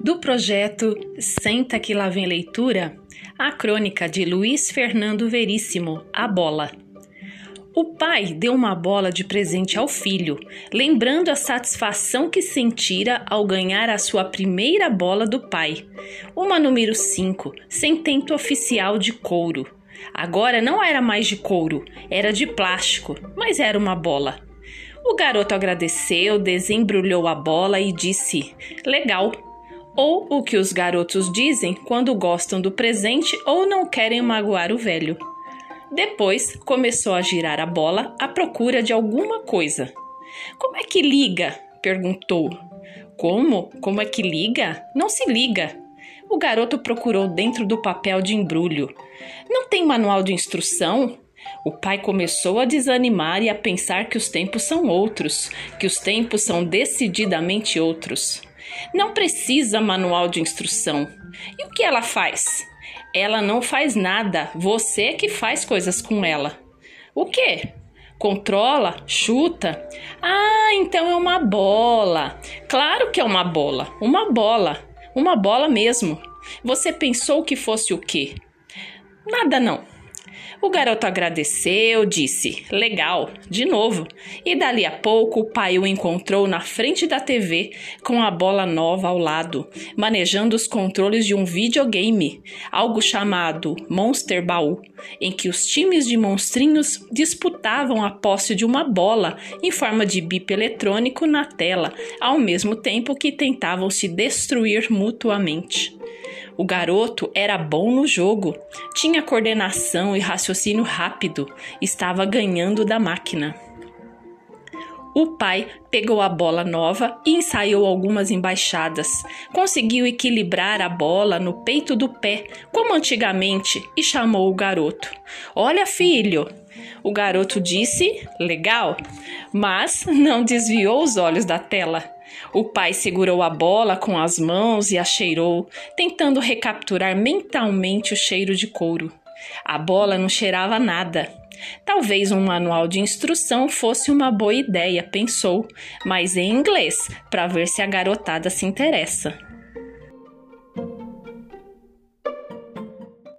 Do projeto Senta que lá vem leitura, a crônica de Luiz Fernando Veríssimo, A Bola. O pai deu uma bola de presente ao filho, lembrando a satisfação que sentira ao ganhar a sua primeira bola do pai, uma número 5, sem tento oficial de couro. Agora não era mais de couro, era de plástico, mas era uma bola. O garoto agradeceu, desembrulhou a bola e disse: Legal ou o que os garotos dizem quando gostam do presente ou não querem magoar o velho. Depois começou a girar a bola à procura de alguma coisa. Como é que liga? perguntou. Como? Como é que liga? Não se liga. O garoto procurou dentro do papel de embrulho. Não tem manual de instrução? O pai começou a desanimar e a pensar que os tempos são outros, que os tempos são decididamente outros. Não precisa manual de instrução. E o que ela faz? Ela não faz nada, você que faz coisas com ela. O que? Controla? Chuta? Ah, então é uma bola. Claro que é uma bola. Uma bola. Uma bola mesmo. Você pensou que fosse o quê? Nada não. O garoto agradeceu, disse: Legal, de novo. E dali a pouco o pai o encontrou na frente da TV com a bola nova ao lado, manejando os controles de um videogame, algo chamado Monster Baú, em que os times de monstrinhos disputavam a posse de uma bola em forma de bip eletrônico na tela, ao mesmo tempo que tentavam se destruir mutuamente. O garoto era bom no jogo, tinha coordenação e raciocínio rápido, estava ganhando da máquina. O pai pegou a bola nova e ensaiou algumas embaixadas. Conseguiu equilibrar a bola no peito do pé, como antigamente, e chamou o garoto. Olha, filho! O garoto disse: legal, mas não desviou os olhos da tela. O pai segurou a bola com as mãos e a cheirou, tentando recapturar mentalmente o cheiro de couro. A bola não cheirava nada. Talvez um manual de instrução fosse uma boa ideia, pensou, mas em inglês, para ver se a garotada se interessa.